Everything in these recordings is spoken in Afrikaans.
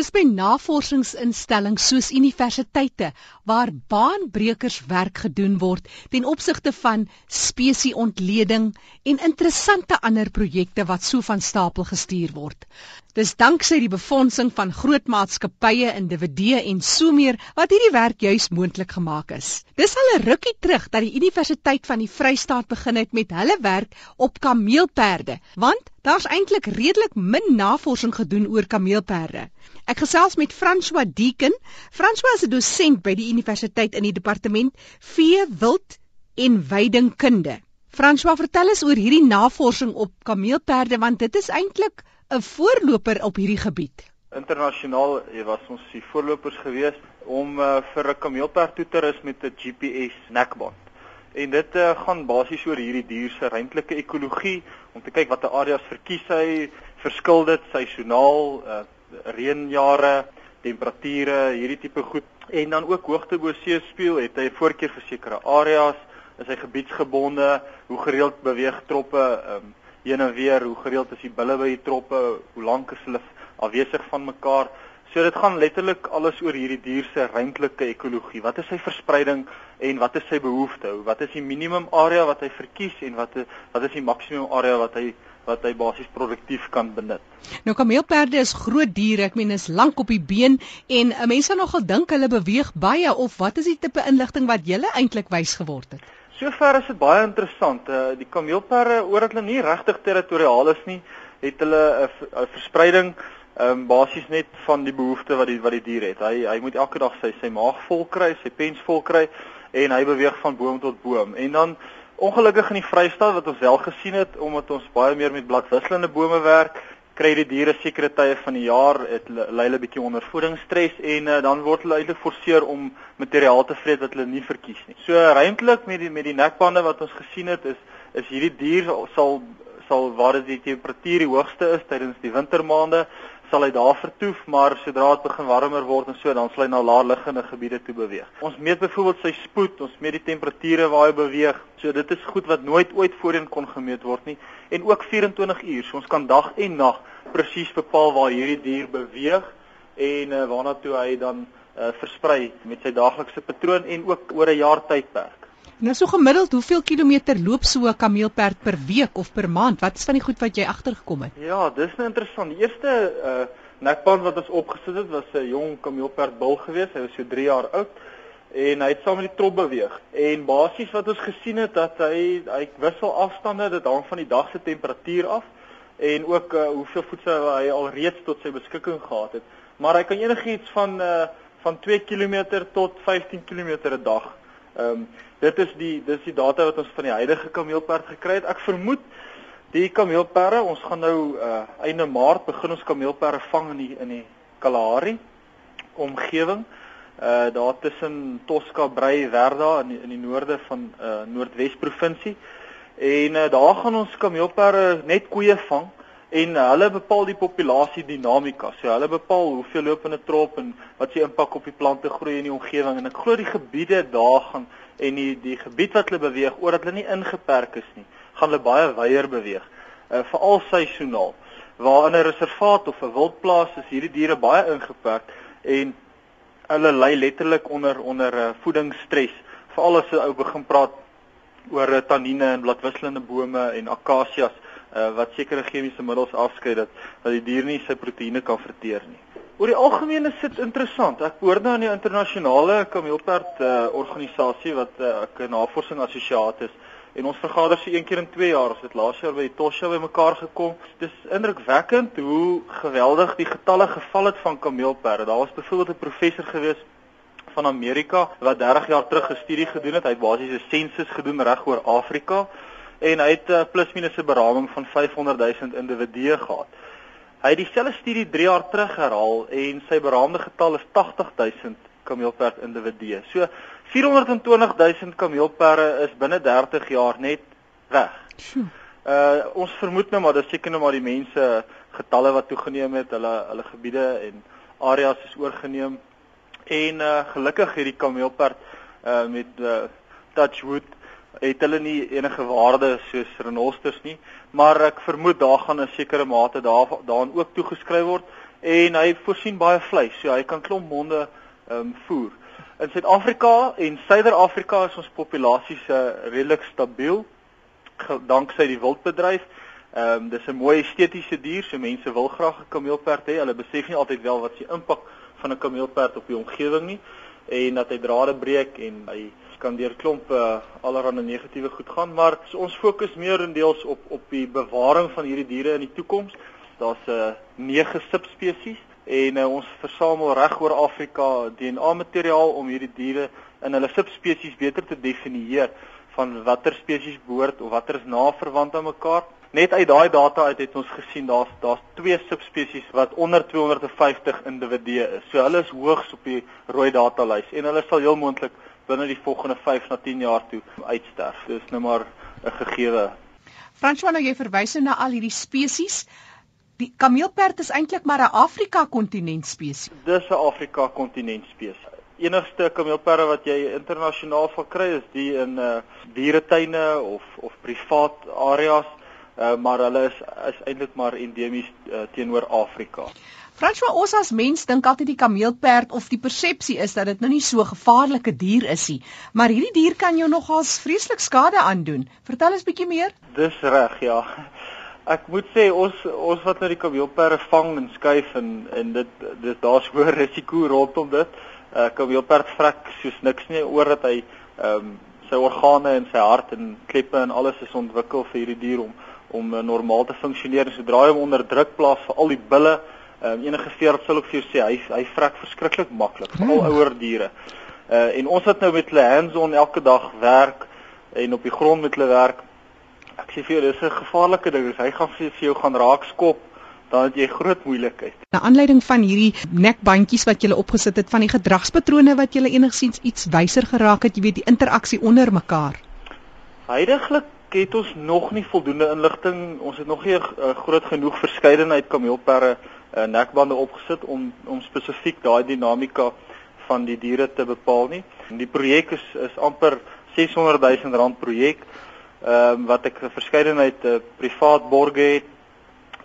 Dis by navorsingsinstellings soos universiteite waar baanbrekers werk gedoen word ten opsigte van spesieontleding en interessante ander projekte wat so van stapel gestuur word. Dis danksy die befondsing van groot maatskappye, individue en so meer wat hierdie werk juis moontlik gemaak is. Dis al 'n rukkie terug dat die Universiteit van die Vrystaat begin het met hulle werk op kameelperde, want daar's eintlik redelik min navorsing gedoen oor kameelperde. Ek gesels met François Deeken. François is 'n dosent by die universiteit in die departement vee, wild en weidingkunde. François, vertel ons oor hierdie navorsing op kameelperde want dit is eintlik 'n voorloper op hierdie gebied. Internasionaal was ons die voorlopers gewees om uh, vir 'n kameelperd toe te rus met 'n GPS nekband. En dit uh, gaan basies oor hierdie dier se ruimtelike ekologie om te kyk watter areas verkies hy, verskil dit seisoonaal, uh, reënjare, temperature, hierdie tipe goed en dan ook hoogte bo see speel, het hy voorkeur vir sekere areas, is hy gebiedsgebonde, hoe gereeld beweeg troppe um, heen en weer, hoe gereeld is die bulle by die troppe, hoe lank is hulle afwesig van mekaar. So dit gaan letterlik alles oor hierdie dier se ruimtelike ekologie. Wat is sy verspreiding en wat is sy behoefte? Wat is die minimum area wat hy verkies en wat wat is die maksimum area wat hy wat hy basies produktief kan benut. Nou kameelperde is groot diere, ek meen is lank op die been en uh, mense nogal dink hulle beweeg baie of wat is die tipe inligting wat julle eintlik wys geword het? Sover is dit baie interessant. Uh, die kameelperde omdat hulle nie regtig territoriaal is nie, het hulle 'n verspreiding ehm um, basies net van die behoeftes wat die wat die dier het. Hy hy moet elke dag sy sy maag vol kry, sy pens vol kry en hy beweeg van boom tot boom. En dan Ongelukkig in die Vrystaat wat ons wel gesien het omdat ons baie meer met bladwisselende bome werk, kry die diere sekere tye van die jaar het lei hulle bietjie onder voedingsstres en uh, dan word hulle eintlik geforseer om materiaal te vreet wat hulle nie verkies nie. So ruimtelik met die met die nekbande wat ons gesien het is is hierdie dier sal sal waar dit die temperatuur die hoogste is tydens die wintermaande sal hy daar vertoef, maar sodra dit begin warmer word en so, dan sal hy na laer liggende gebiede toe beweeg. Ons meet byvoorbeeld sy spoed, ons meet die temperature waar hy beweeg. So dit is goed wat nooit ooit voorheen kon gemeet word nie en ook 24 uur. So ons kan dag en nag presies bepaal waar hierdie dier beweeg en uh, waarna toe hy dan uh, versprei met sy daaglikse patroon en ook oor 'n jaar tydperk. Nou so gemiddeld, hoeveel kilometer loop so 'n kameelperd per week of per maand? Wat is van die goed wat jy agtergekom het? Ja, dis nou interessant. Die eerste uh nekband wat ons opgesit het, was 'n jong kameelperd bil geweest. Hy was so 3 jaar oud en hy het saam met die trop beweeg. En basies wat ons gesien het dat hy hy wissel afstande, dit hang van die dag se temperatuur af en ook uh, hoeveel voedsel hy al reeds tot sy beskikking gehad het. Maar hy kan enigiets van uh van 2 km tot 15 km 'n dag. Ehm um, dit is die dis die data wat ons van die huidige kameelperd gekry het. Ek vermoed die kameelperde, ons gaan nou uh einde Maart begin ons kameelperde vang in die in die Kalahari omgewing. Uh daar tussen Tosca, Brei, Werda in die, in die noorde van uh Noordwes provinsie. En uh, daar gaan ons kameelperde net koeie vang en hulle bepaal die populasie dinamika. So hulle bepaal hoeveel 'n trop en wat se impak op die plante groei in die omgewing en ek glo die gebiede daar gaan en die die gebied wat hulle beweeg omdat hulle nie ingeperk is nie, gaan hulle baie wyeer beweeg. Uh veral seisoonaal. Waar in 'n reservaat of 'n wildplaas is hierdie diere baie ingeperk en hulle ly letterlik onder onder 'n uh, voedingsstres. Veral as 'n ou begin praat oor uh, tannine en bladwisselende bome en akasias uh, wat sekere chemiese middels afskei dat dat die dier nie sy proteïene kan verteer nie. Oor die algemeen is dit interessant. Ek behoort nou aan die internasionale kameelperd uh, organisasie wat uh, ek 'n navorsing assosiaat is en ons vergader se een keer in 2 jaar. Ons het laas jaar by die Tosha bymekaar gekom. Dis indrukwekkend hoe geweldig die getalle geval het van kameelperde. Daar was byvoorbeeld 'n professor gewees van Amerika wat 30 jaar terug 'n studie gedoen het. Hy het basies 'n sensus gedoen reg oor Afrika en hy het uh, plus minus 'n beraming van 500 000 individue gehad. Hy het dieselfde studie 3 jaar terug herhaal en sy beraamde getal is 80000 kameelperd individue. So 420000 kameelperde is binne 30 jaar net weg. Uh ons vermoed nou maar dis seker nou maar die mense getalle wat toegeneem het, hulle hulle gebiede en areas is oorgeneem. En uh gelukkig het die kameelperd uh met uh Touchwood het hulle nie enige waarde soos renosters nie, maar ek vermoed daar gaan 'n sekere mate daar daaraan ook toegeskryf word en hy voorsien baie vleis. So hy kan klomp monde ehm um, voer. In Suid-Afrika en Suider-Afrika is ons populasies uh, redelik stabiel danksy die wildbedryf. Ehm um, dis 'n mooi estetiese dier, so mense wil graag 'n kameelperd hê. Hulle besef nie altyd wel wat se impak van 'n kameelperd op die omgewing nie en dat hy drade breek en hy kan deur klomp uh, allerlei negatiewe goed gaan, maar so ons fokus meerendeels op op die bewaring van hierdie diere in die toekoms. Daar's 'n uh, 9 subspesies en uh, ons versamel reg oor Afrika DNA materiaal om hierdie diere in hulle subspesies beter te definieer van watter spesies behoort of watter is na verwant aan mekaar. Net uit daai data uit het ons gesien daar's daar's twee subspesies wat onder 250 individue is. So hulle is hoogs op die rooi datalys en hulle sal heel moontlik binne die volgende 5 na 10 jaar toe uitsterf. Dis nou maar 'n gegewe. François, nou jy verwys nou na al hierdie spesies. Die kameelperd is eintlik maar 'n Afrika kontinent spesies. Dis 'n Afrika kontinent spesies. Enigste kameelperde wat jy internasionaal sal kry is die in uh dieretuine of of privaat areas, uh maar hulle is is eintlik maar endemies uh, teenoor Afrika. François ons as mens dink altyd die kameelperd of die persepsie is dat dit nou nie so gevaarlike dier is nie, maar hierdie dier kan jou nogals vreeslik skade aandoen. Vertel ons bietjie meer. Dis reg, ja. Ek moet sê ons ons wat nou die kameelperde vang en skuif en en dit dis daar's hoë risiko rondom dit. 'n uh, Kameelperd vrek soos niks nie oor dat hy ehm um, sy organe en sy hart en kleppe en alles is ontwikkel vir hierdie dier om om normaal te funksioneer. Sodra hy hom onder druk plaas vir al die bulle Um, enige veerd sal ek vir jou sê hy hy vrek verskriklik maklik, veral hmm. ouer diere. Uh en ons wat nou met hulle hands-on elke dag werk en op die grond met hulle werk. Ek sê vir jou dis 'n gevaarlike ding. Hy gaan vir, vir jou gaan raak skop, dan het jy groot moeilikheid. Na aanleiding van hierdie nekbandjies wat jy opgesit het van die gedragspatrone wat jy enigsins iets wyser geraak het, jy weet die interaksie onder mekaar. Heidiglik het ons nog nie voldoende inligting. Ons het nog nie 'n uh, groot genoeg verskeidenheid kameelperre uh, nekbande opgesit om om spesifiek daai dinamika van die diere te bepaal nie. Die projek is is amper 600 000 rand projek. Ehm um, wat ek 'n verskeidenheid uh, privaat borgers het.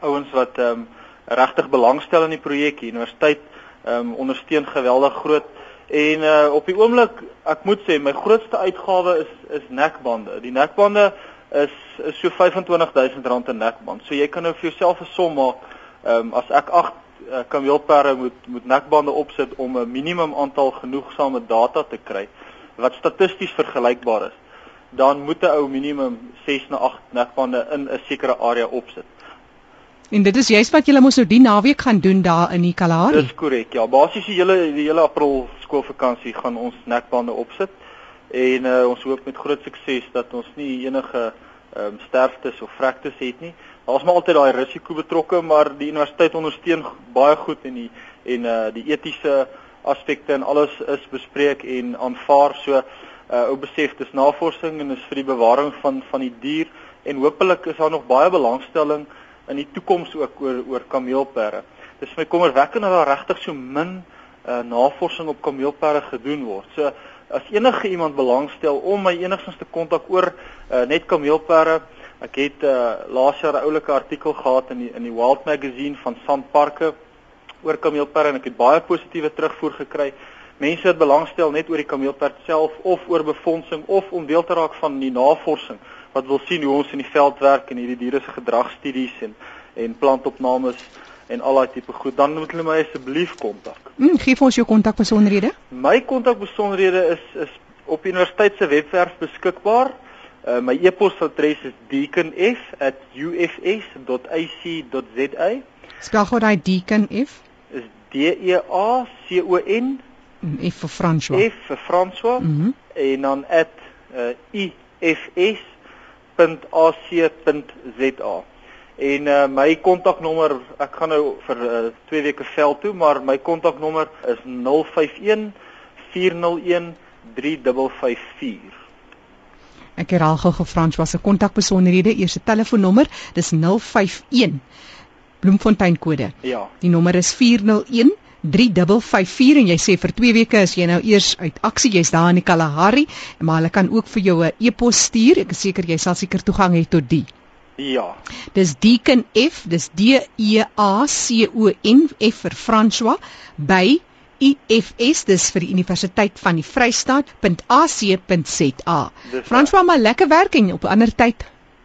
Ouens wat ehm um, regtig belangstel in die projek. Die universiteit ehm um, ondersteun geweldig groot en uh, op die oomblik ek moet sê my grootste uitgawe is is nekbande. Die nekbande is is so R25000 'n nekband. So jy kan nou vir jouself 'n som maak Ehm um, as ek 8 uh, kameelperde moet moet nekbande opsit om 'n minimum aantal genoegsame data te kry wat statisties vergelykbaar is, dan moet 'n ou minimum 6 na 8 nekbande in 'n sekere area opsit. En dit is juist wat julle mos nou die naweek gaan doen daar in die Kalahari. Dis korrek. Ja, basies die hele die hele April skoolvakansie gaan ons nekbande opsit en uh, ons hoop met groot sukses dat ons nie enige ehm um, sterftes of vrektes het nie. Daar's maar altyd daai risiko betrokke, maar die universiteit ondersteun baie goed en die en uh die etiese aspekte en alles is bespreek en aanvaar. So uh ou besef dis navorsing en is vir die bewaring van van die dier en hopelik is daar nog baie belangstelling in die toekoms ook oor oor kameelperde. Dis my kommerwekkend dat daar regtig so min uh navorsing op kameelperde gedoen word. So as enige iemand belangstel om my enigstens te kontak oor uh, net kameelperde Ek het uh, laas jaar 'n oulike artikel gehad in die in die Wild Magazine van Sandparke oor kameelperde en ek het baie positiewe terugvoer gekry. Mense het belangstel net oor die kameelperd self of oor befondsing of om deel te raak van die navorsing wat wil sien hoe ons in die veld werk en hierdie diere se gedragstudies en en plantopnames en al daai tipe goed. Dan moet hulle my asseblief kontak. Mm, gee vir ons jou kontakbesonderhede. My kontakbesonderhede is is op universiteit se webwerf beskikbaar. Uh, my e-posadres is deaconf@ufs.ac.za. Spel gou daai deacon f. Is D E A C O N F vir François. F vir François. Mm -hmm. En dan @ufs.ac.za. En uh, my kontaknommer, ek gaan nou vir 2 uh, weke veld toe, maar my kontaknommer is 051 401 3554. Ek herhaal gou gou François se kontakbesonderhede, eers se telefoonnommer, dis 051 Bloemfontein kode. Ja. Die nommer is 401 3554 en jy sê vir 2 weke is jy nou eers uit aksie jy's daar in die Kalahari maar hulle kan ook vir jou 'n e-pos stuur ek is seker jy sal seker toegang hê tot die Ja. Dis Deacon F, dis D E A C O N F vir François by UFS dis vir die Universiteit van die Vrystaat.ac.za. François maar lekker werk en op 'n ander tyd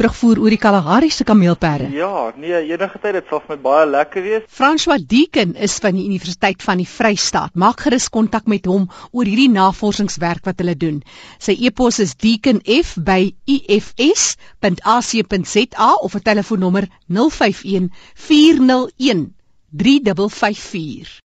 terugvoer oor die Kalahari se kameelperde. Ja, nee, enige tyd dit sal vir my baie lekker wees. François Deacon is van die Universiteit van die Vrystaat. Maak gerus kontak met hom oor hierdie navorsingswerk wat hulle doen. Sy e-pos is deaconf@ufs.ac.za of 'n telefoonnommer 051 401 3554.